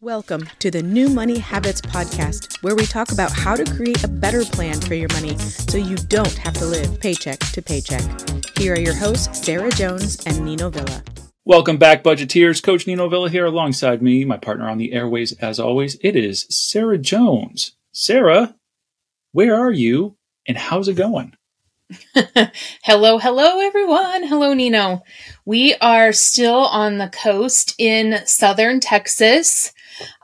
Welcome to the New Money Habits Podcast, where we talk about how to create a better plan for your money so you don't have to live paycheck to paycheck. Here are your hosts, Sarah Jones and Nino Villa. Welcome back, budgeteers. Coach Nino Villa here alongside me, my partner on the airways, as always. It is Sarah Jones. Sarah, where are you and how's it going? hello, hello, everyone. Hello, Nino. We are still on the coast in southern Texas.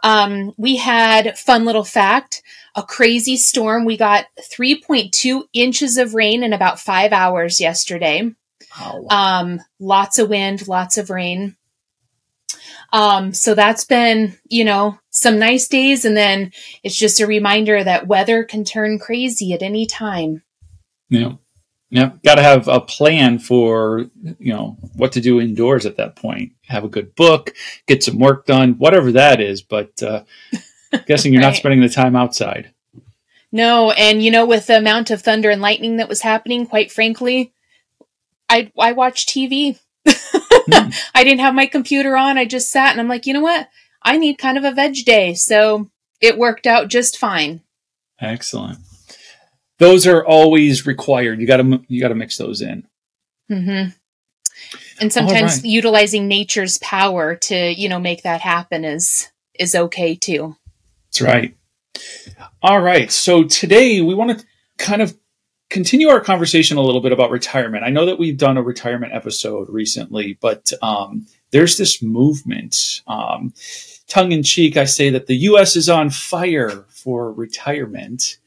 Um, we had fun little fact a crazy storm. We got 3.2 inches of rain in about five hours yesterday. Oh, wow. Um, lots of wind, lots of rain. Um, so that's been, you know, some nice days. And then it's just a reminder that weather can turn crazy at any time. Yeah. Yeah, got to have a plan for you know what to do indoors at that point. Have a good book, get some work done, whatever that is. But uh, guessing you're right. not spending the time outside. No, and you know, with the amount of thunder and lightning that was happening, quite frankly, I I watched TV. mm. I didn't have my computer on. I just sat and I'm like, you know what? I need kind of a veg day, so it worked out just fine. Excellent those are always required. You got to you got to mix those in. Mm-hmm. And sometimes right. utilizing nature's power to you know make that happen is is okay too. That's right. All right. So today we want to kind of continue our conversation a little bit about retirement. I know that we've done a retirement episode recently, but um, there's this movement. Um, tongue in cheek, I say that the U.S. is on fire for retirement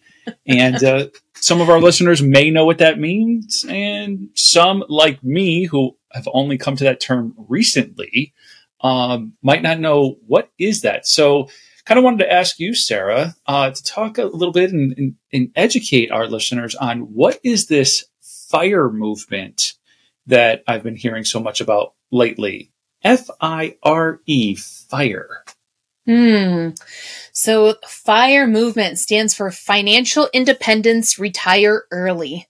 and uh, some of our listeners may know what that means, and some, like me, who have only come to that term recently, um, might not know what is that. So, kind of wanted to ask you, Sarah, uh, to talk a little bit and, and, and educate our listeners on what is this fire movement that I've been hearing so much about lately. F I R E, fire. Hmm. So FIRE movement stands for Financial Independence Retire Early.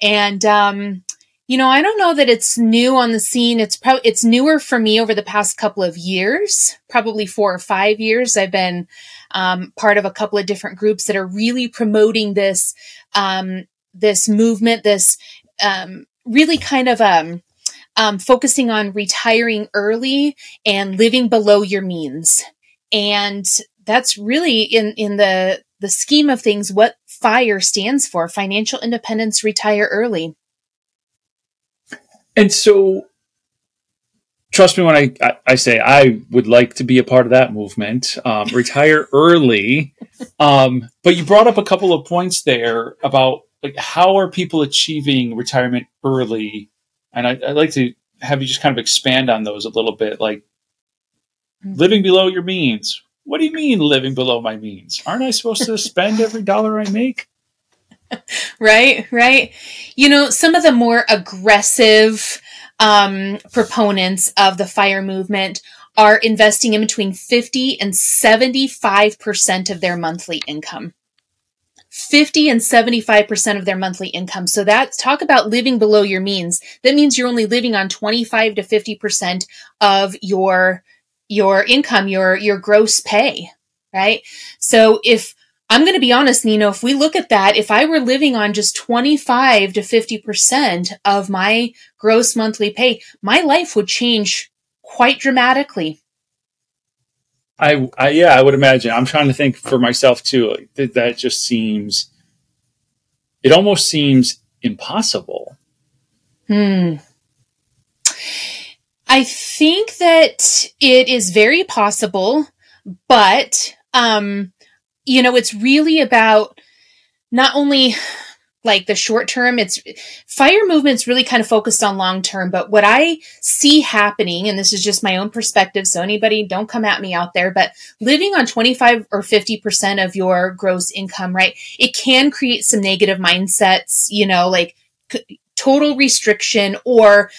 And, um, you know, I don't know that it's new on the scene. It's probably, it's newer for me over the past couple of years, probably four or five years. I've been, um, part of a couple of different groups that are really promoting this, um, this movement, this, um, really kind of, um, um, focusing on retiring early and living below your means. And that's really in, in the, the scheme of things, what FIRE stands for, financial independence, retire early. And so trust me when I, I, I, say I would like to be a part of that movement, um, retire early. Um, but you brought up a couple of points there about like how are people achieving retirement early? And I, would like to have you just kind of expand on those a little bit. Like living below your means. What do you mean living below my means? Aren't I supposed to spend every dollar I make? right, right. You know, some of the more aggressive um, proponents of the fire movement are investing in between 50 and 75% of their monthly income. 50 and 75% of their monthly income. So that talk about living below your means. That means you're only living on 25 to 50% of your your income, your, your gross pay, right? So if I'm going to be honest, Nino, if we look at that, if I were living on just 25 to 50% of my gross monthly pay, my life would change quite dramatically. I, I yeah, I would imagine. I'm trying to think for myself too. That, that just seems, it almost seems impossible. Hmm. I think that it is very possible, but um, you know, it's really about not only like the short term it's fire movement's really kind of focused on long term but what i see happening and this is just my own perspective so anybody don't come at me out there but living on 25 or 50% of your gross income right it can create some negative mindsets you know like c- total restriction or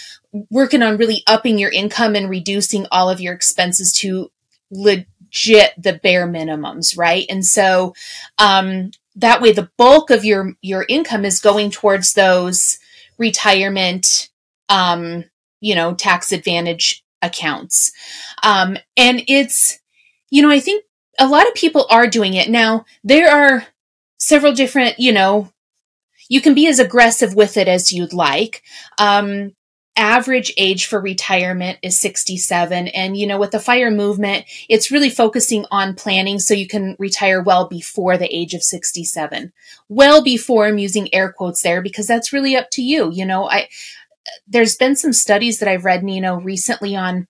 working on really upping your income and reducing all of your expenses to legit the bare minimums, right? And so um, that way, the bulk of your your income is going towards those retirement, um, you know, tax advantage accounts, um, and it's you know, I think a lot of people are doing it. Now, there are several different, you know, you can be as aggressive with it as you'd like. Um, average age for retirement is 67 and you know with the fire movement it's really focusing on planning so you can retire well before the age of 67 well before i'm using air quotes there because that's really up to you you know. I there's been some studies that i've read nino recently on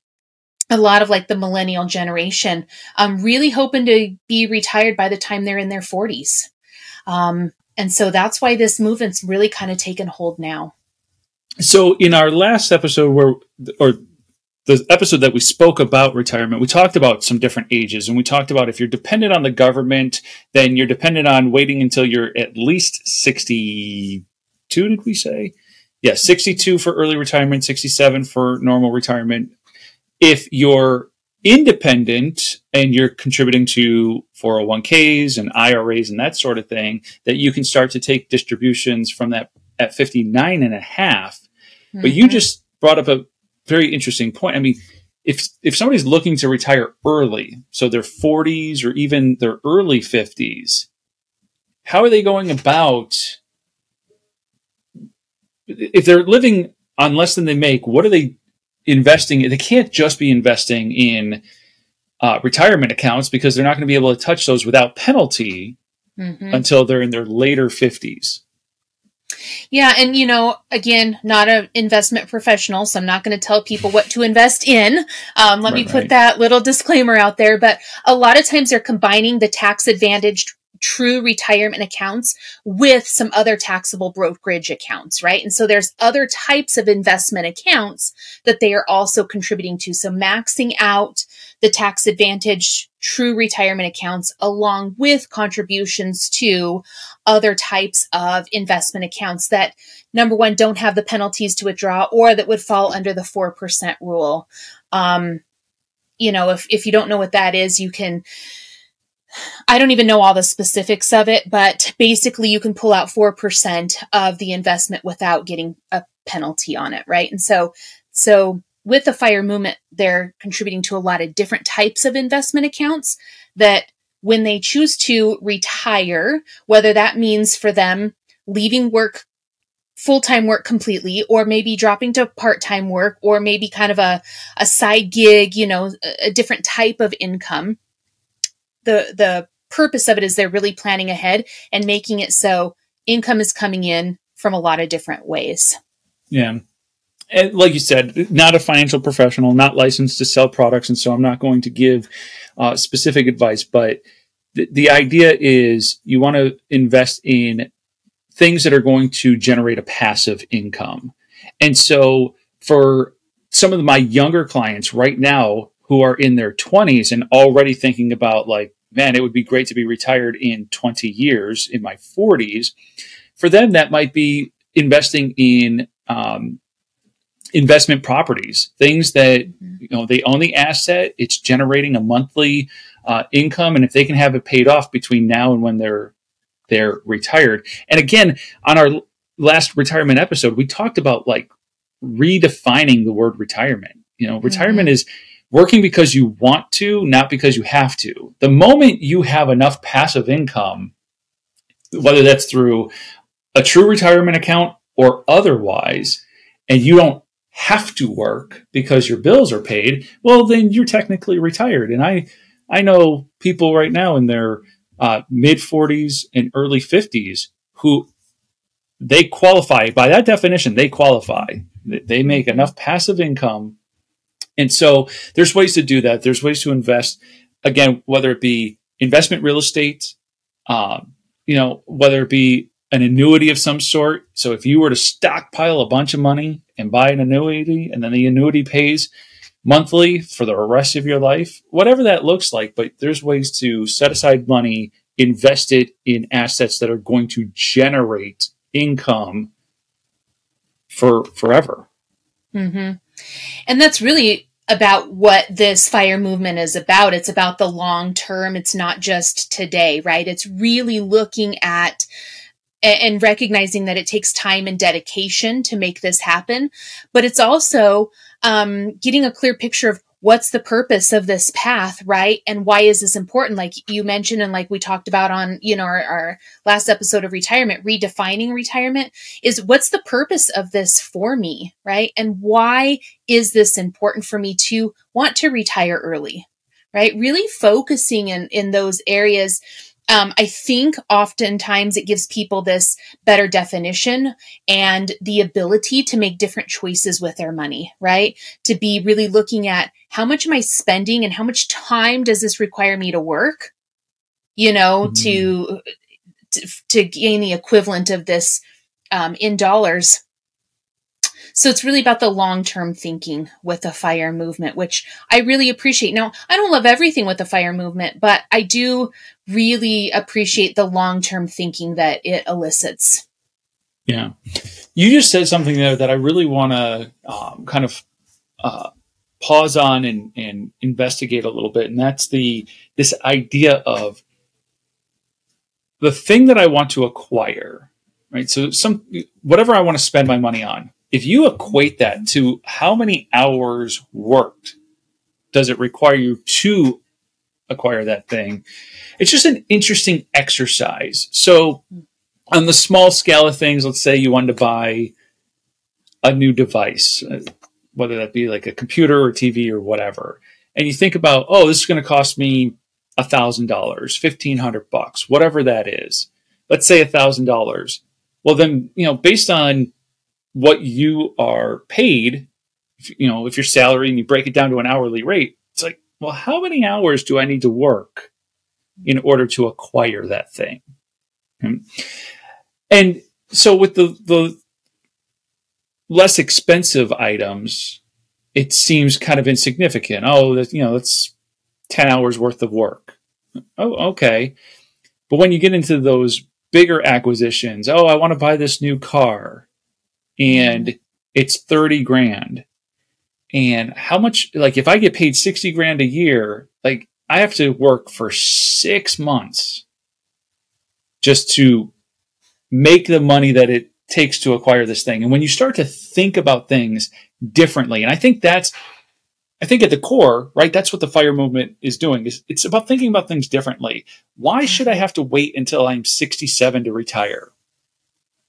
a lot of like the millennial generation. Um, really hoping to be retired by the time they're in their 40s um, and so that's why this movement's really kind of taken hold now so in our last episode where or the episode that we spoke about retirement, we talked about some different ages and we talked about if you're dependent on the government, then you're dependent on waiting until you're at least 62, did we say? Yeah, 62 for early retirement, 67 for normal retirement. If you're independent and you're contributing to 401ks and IRAs and that sort of thing, that you can start to take distributions from that at 59 and a half. Mm-hmm. But you mm-hmm. just brought up a very interesting point. I mean, if if somebody's looking to retire early, so their 40s or even their early 50s, how are they going about if they're living on less than they make, what are they investing? They can't just be investing in uh, retirement accounts because they're not going to be able to touch those without penalty mm-hmm. until they're in their later 50s. Yeah, and you know, again, not an investment professional, so I'm not going to tell people what to invest in. Um, let right, me put right. that little disclaimer out there. But a lot of times they're combining the tax advantaged true retirement accounts with some other taxable brokerage accounts, right? And so there's other types of investment accounts that they are also contributing to. So maxing out the tax advantage true retirement accounts along with contributions to other types of investment accounts that number one don't have the penalties to withdraw or that would fall under the 4% rule. Um, you know, if, if you don't know what that is, you can I don't even know all the specifics of it, but basically you can pull out 4% of the investment without getting a penalty on it, right? And so, so with the fire movement, they're contributing to a lot of different types of investment accounts that when they choose to retire, whether that means for them leaving work full-time work completely or maybe dropping to part-time work or maybe kind of a, a side gig you know a, a different type of income the the purpose of it is they're really planning ahead and making it so income is coming in from a lot of different ways. Yeah. And like you said, not a financial professional, not licensed to sell products, and so I'm not going to give uh, specific advice. But th- the idea is you want to invest in things that are going to generate a passive income. And so for some of my younger clients right now, who are in their 20s and already thinking about like man it would be great to be retired in 20 years in my 40s for them that might be investing in um, investment properties things that you know they own the asset it's generating a monthly uh, income and if they can have it paid off between now and when they're they're retired and again on our last retirement episode we talked about like redefining the word retirement you know retirement mm-hmm. is working because you want to, not because you have to. The moment you have enough passive income, whether that's through a true retirement account or otherwise, and you don't have to work because your bills are paid, well, then you're technically retired. And I, I know people right now in their uh, mid 40s and early 50s who they qualify by that definition. They qualify. They make enough passive income and so there's ways to do that. There's ways to invest. Again, whether it be investment real estate, um, you know, whether it be an annuity of some sort. So if you were to stockpile a bunch of money and buy an annuity, and then the annuity pays monthly for the rest of your life, whatever that looks like. But there's ways to set aside money, invest it in assets that are going to generate income for forever. Mm-hmm. And that's really about what this fire movement is about. It's about the long term. It's not just today, right? It's really looking at and recognizing that it takes time and dedication to make this happen. But it's also um, getting a clear picture of what's the purpose of this path, right? And why is this important? Like you mentioned, and like we talked about on, you know, our, our last episode of retirement, redefining retirement is what's the purpose of this for me, right? And why is this important for me to want to retire early, right? Really focusing in, in those areas um, I think oftentimes it gives people this better definition and the ability to make different choices with their money, right? To be really looking at how much am I spending and how much time does this require me to work, you know, mm-hmm. to, to, to gain the equivalent of this um, in dollars so it's really about the long term thinking with the fire movement, which I really appreciate. Now, I don't love everything with the fire movement, but I do really appreciate the long term thinking that it elicits. Yeah. You just said something there that I really want to um, kind of uh, pause on and, and investigate a little bit. And that's the, this idea of the thing that I want to acquire, right? So some, whatever I want to spend my money on, if you equate that to how many hours worked does it require you to acquire that thing, it's just an interesting exercise. So, on the small scale of things, let's say you wanted to buy a new device, uh, whether that be like a computer or TV or whatever, and you think about, oh, this is going to cost me a thousand dollars, fifteen hundred bucks, whatever that is. Let's say a thousand dollars. Well, then you know, based on what you are paid, if, you know, if your salary and you break it down to an hourly rate, it's like, well, how many hours do I need to work in order to acquire that thing? Hmm. And so with the, the less expensive items, it seems kind of insignificant. Oh, that, you know, that's 10 hours worth of work. Oh, okay. But when you get into those bigger acquisitions, oh, I want to buy this new car and it's 30 grand. And how much, like, if I get paid 60 grand a year, like, I have to work for six months just to make the money that it takes to acquire this thing. And when you start to think about things differently, and I think that's, I think at the core, right, that's what the fire movement is doing. Is it's about thinking about things differently. Why should I have to wait until I'm 67 to retire?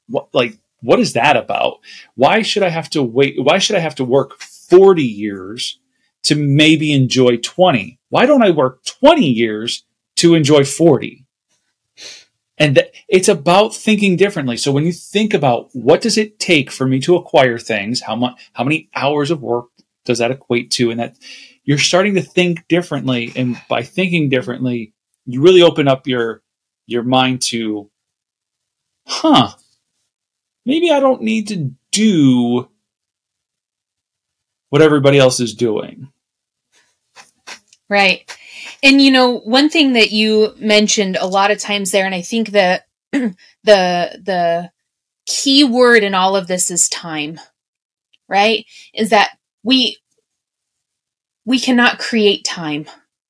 What, like, what is that about? Why should I have to wait? Why should I have to work 40 years to maybe enjoy 20? Why don't I work 20 years to enjoy 40? And it's about thinking differently. So when you think about what does it take for me to acquire things, how much, how many hours of work does that equate to? And that you're starting to think differently. And by thinking differently, you really open up your, your mind to, huh, maybe I don't need to do what everybody else is doing. Right. And you know, one thing that you mentioned a lot of times there, and I think that the the key word in all of this is time, right? Is that we we cannot create time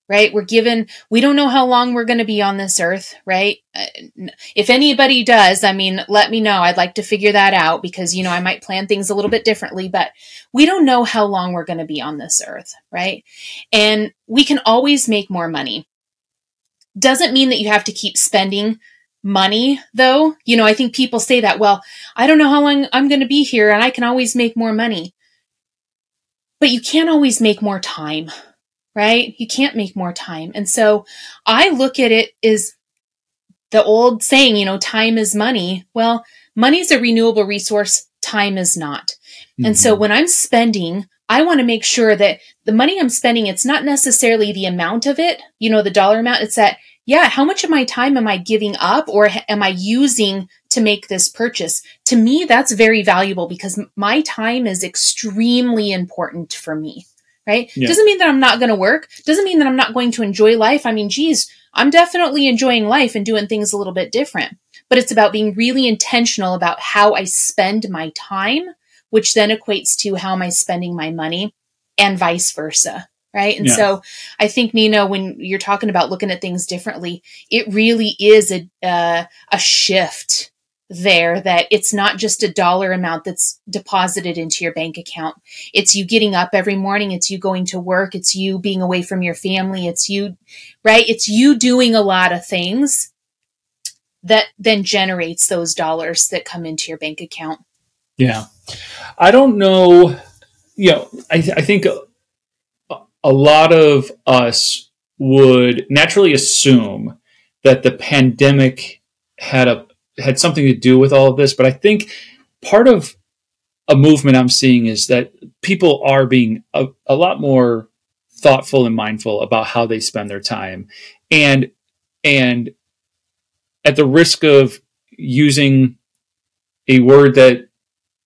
right? We're given, we don't know how long we're going to be on this earth, right? Uh, if anybody does, I mean, let me know. I'd like to figure that out because, you know, I might plan things a little bit differently, but we don't know how long we're going to be on this earth, right? And we can always make more money. Doesn't mean that you have to keep spending money though. You know, I think people say that, well, I don't know how long I'm going to be here and I can always make more money. But you can't always make more time right? You can't make more time. And so I look at it as the old saying, you know, time is money. Well, money is a renewable resource, time is not. Mm-hmm. And so mm-hmm. when I'm spending, I want to make sure that the money I'm spending, it's not necessarily the amount of it, you know, the dollar amount. It's that, yeah, how much of my time am I giving up or am I using to make this purchase? To me, that's very valuable because my time is extremely important for me right? Yeah. Doesn't mean that I'm not going to work. Doesn't mean that I'm not going to enjoy life. I mean, geez, I'm definitely enjoying life and doing things a little bit different. But it's about being really intentional about how I spend my time, which then equates to how am I spending my money and vice versa. Right. And yeah. so I think, Nino, when you're talking about looking at things differently, it really is a, uh, a shift there that it's not just a dollar amount that's deposited into your bank account. It's you getting up every morning. It's you going to work. It's you being away from your family. It's you, right? It's you doing a lot of things that then generates those dollars that come into your bank account. Yeah. I don't know. You know, I, th- I think a, a lot of us would naturally assume that the pandemic had a had something to do with all of this, but I think part of a movement I'm seeing is that people are being a, a lot more thoughtful and mindful about how they spend their time, and and at the risk of using a word that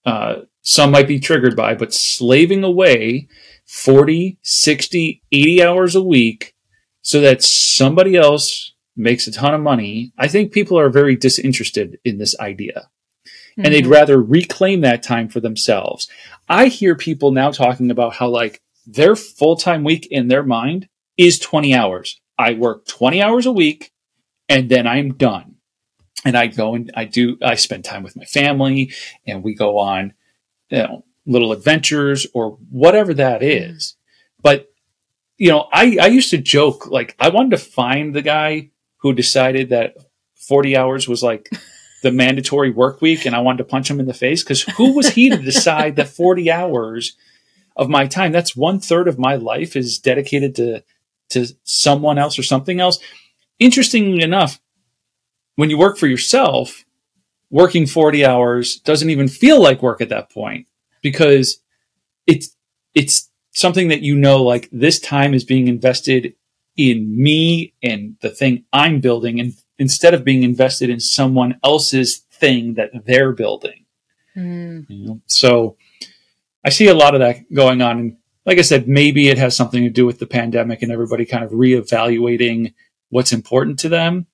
uh, some might be triggered by, but slaving away 40, 60, 80 hours a week so that somebody else makes a ton of money, I think people are very disinterested in this idea. Mm-hmm. And they'd mm-hmm. rather reclaim that time for themselves. I hear people now talking about how like their full-time week in their mind is 20 hours. I work 20 hours a week and then I'm done. And I go and I do, I spend time with my family and we go on, you know, little adventures or whatever that is. But, you know, I, I used to joke, like, I wanted to find the guy who decided that 40 hours was like the mandatory work week and I wanted to punch him in the face because who was he to decide that 40 hours of my time, that's one third of my life is dedicated to, to someone else or something else. Interestingly enough, when you work for yourself, working 40 hours doesn't even feel like work at that point because it's, it's something that you know, like this time is being invested in me and the thing I'm building, and instead of being invested in someone else's thing that they're building. Mm. You know? So I see a lot of that going on. And like I said, maybe it has something to do with the pandemic and everybody kind of reevaluating what's important to them.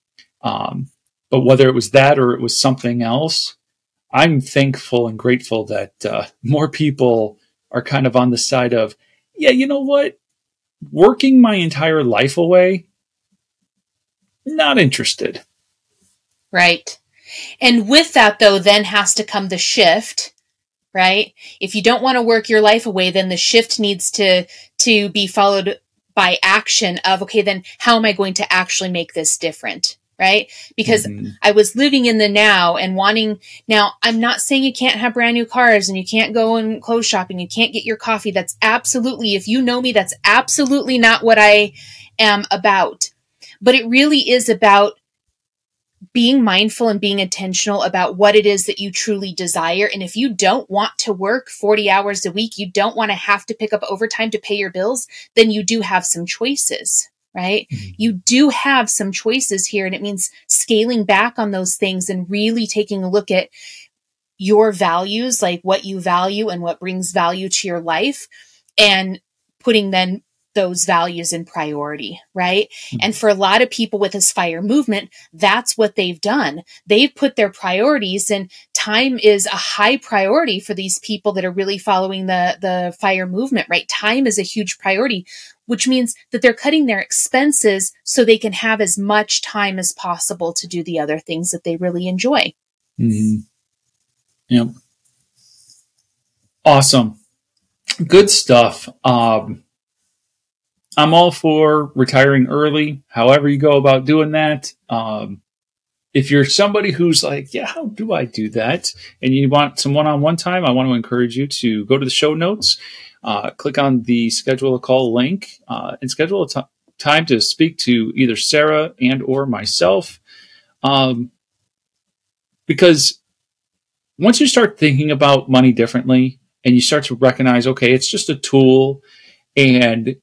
Um, but whether it was that or it was something else, I'm thankful and grateful that uh, more people are kind of on the side of, yeah, you know what? Working my entire life away, not interested. Right. And with that, though, then has to come the shift, right? If you don't want to work your life away, then the shift needs to, to be followed by action of, okay, then how am I going to actually make this different? Right? Because mm-hmm. I was living in the now and wanting, now I'm not saying you can't have brand new cars and you can't go and clothes shopping, you can't get your coffee. That's absolutely, if you know me, that's absolutely not what I am about. But it really is about being mindful and being intentional about what it is that you truly desire. And if you don't want to work 40 hours a week, you don't want to have to pick up overtime to pay your bills, then you do have some choices right? Mm-hmm. You do have some choices here, and it means scaling back on those things and really taking a look at your values, like what you value and what brings value to your life, and putting then those values in priority, right? Mm-hmm. And for a lot of people with this fire movement, that's what they've done. They've put their priorities and time is a high priority for these people that are really following the, the fire movement, right? Time is a huge priority which means that they're cutting their expenses so they can have as much time as possible to do the other things that they really enjoy. Mm-hmm. Yep. Awesome. Good stuff. Um, I'm all for retiring early, however you go about doing that. Um, if you're somebody who's like, yeah, how do I do that? And you want some one on one time, I want to encourage you to go to the show notes uh, click on the schedule a call link uh, and schedule a t- time to speak to either Sarah and or myself. Um, because once you start thinking about money differently and you start to recognize, okay, it's just a tool and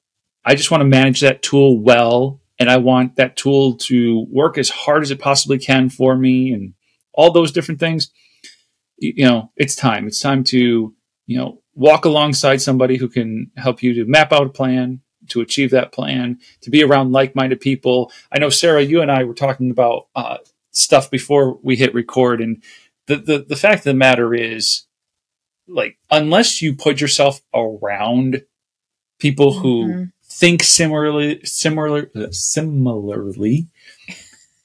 I just want to manage that tool well and I want that tool to work as hard as it possibly can for me and all those different things. You know, it's time. It's time to, you know, walk alongside somebody who can help you to map out a plan, to achieve that plan, to be around like minded people. I know, Sarah, you and I were talking about uh, stuff before we hit record. And the, the, the fact of the matter is, like, unless you put yourself around people who mm-hmm. think similarly, similar, similarly,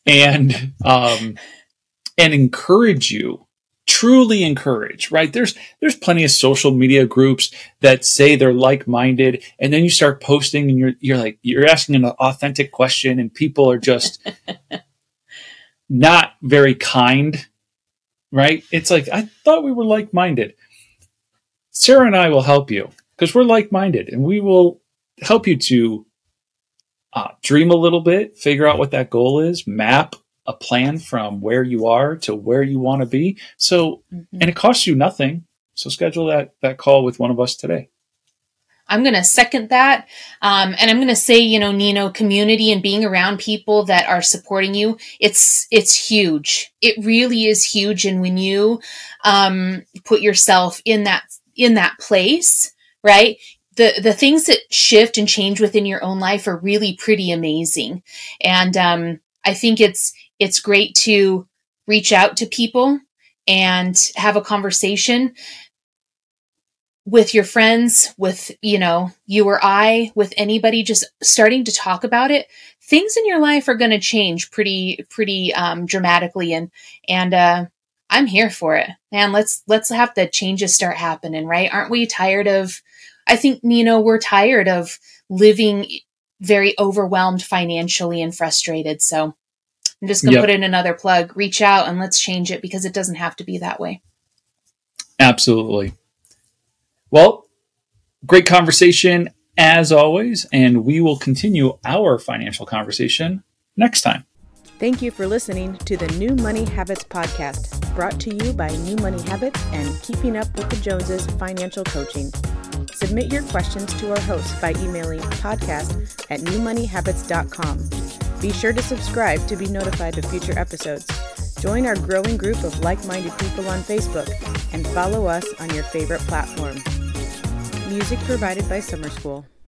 and um, and encourage you truly encourage right? There's there's plenty of social media groups that say they're like-minded and then you start posting and you're you're like you're asking an authentic question and people are just not very kind right? It's like i thought we were like-minded. Sarah and i will help you because we're like-minded and we will help you to uh, dream a little bit figure out what that goal is map a plan from where you are to where you want to be. So, mm-hmm. and it costs you nothing. So schedule that, that call with one of us today. I'm going to second that. Um, and I'm going to say, you know, Nino, community and being around people that are supporting you, it's, it's huge. It really is huge. And when you, um, put yourself in that, in that place, right? The, the things that shift and change within your own life are really pretty amazing. And, um, I think it's, it's great to reach out to people and have a conversation with your friends, with, you know, you or I, with anybody, just starting to talk about it, things in your life are going to change pretty, pretty, um, dramatically. And, and, uh, I'm here for it. Man, let's, let's have the changes start happening, right? Aren't we tired of, I think, you know, we're tired of living very overwhelmed financially and frustrated. So I'm just going to yep. put in another plug. Reach out and let's change it because it doesn't have to be that way. Absolutely. Well, great conversation as always, and we will continue our financial conversation next time. Thank you for listening to the New Money Habits podcast, brought to you by New Money Habits and Keeping Up with the Joneses Financial Coaching. Submit your questions to our host by emailing podcast at newmoneyhabits.com. Be sure to subscribe to be notified of future episodes. Join our growing group of like minded people on Facebook and follow us on your favorite platform. Music provided by Summer School.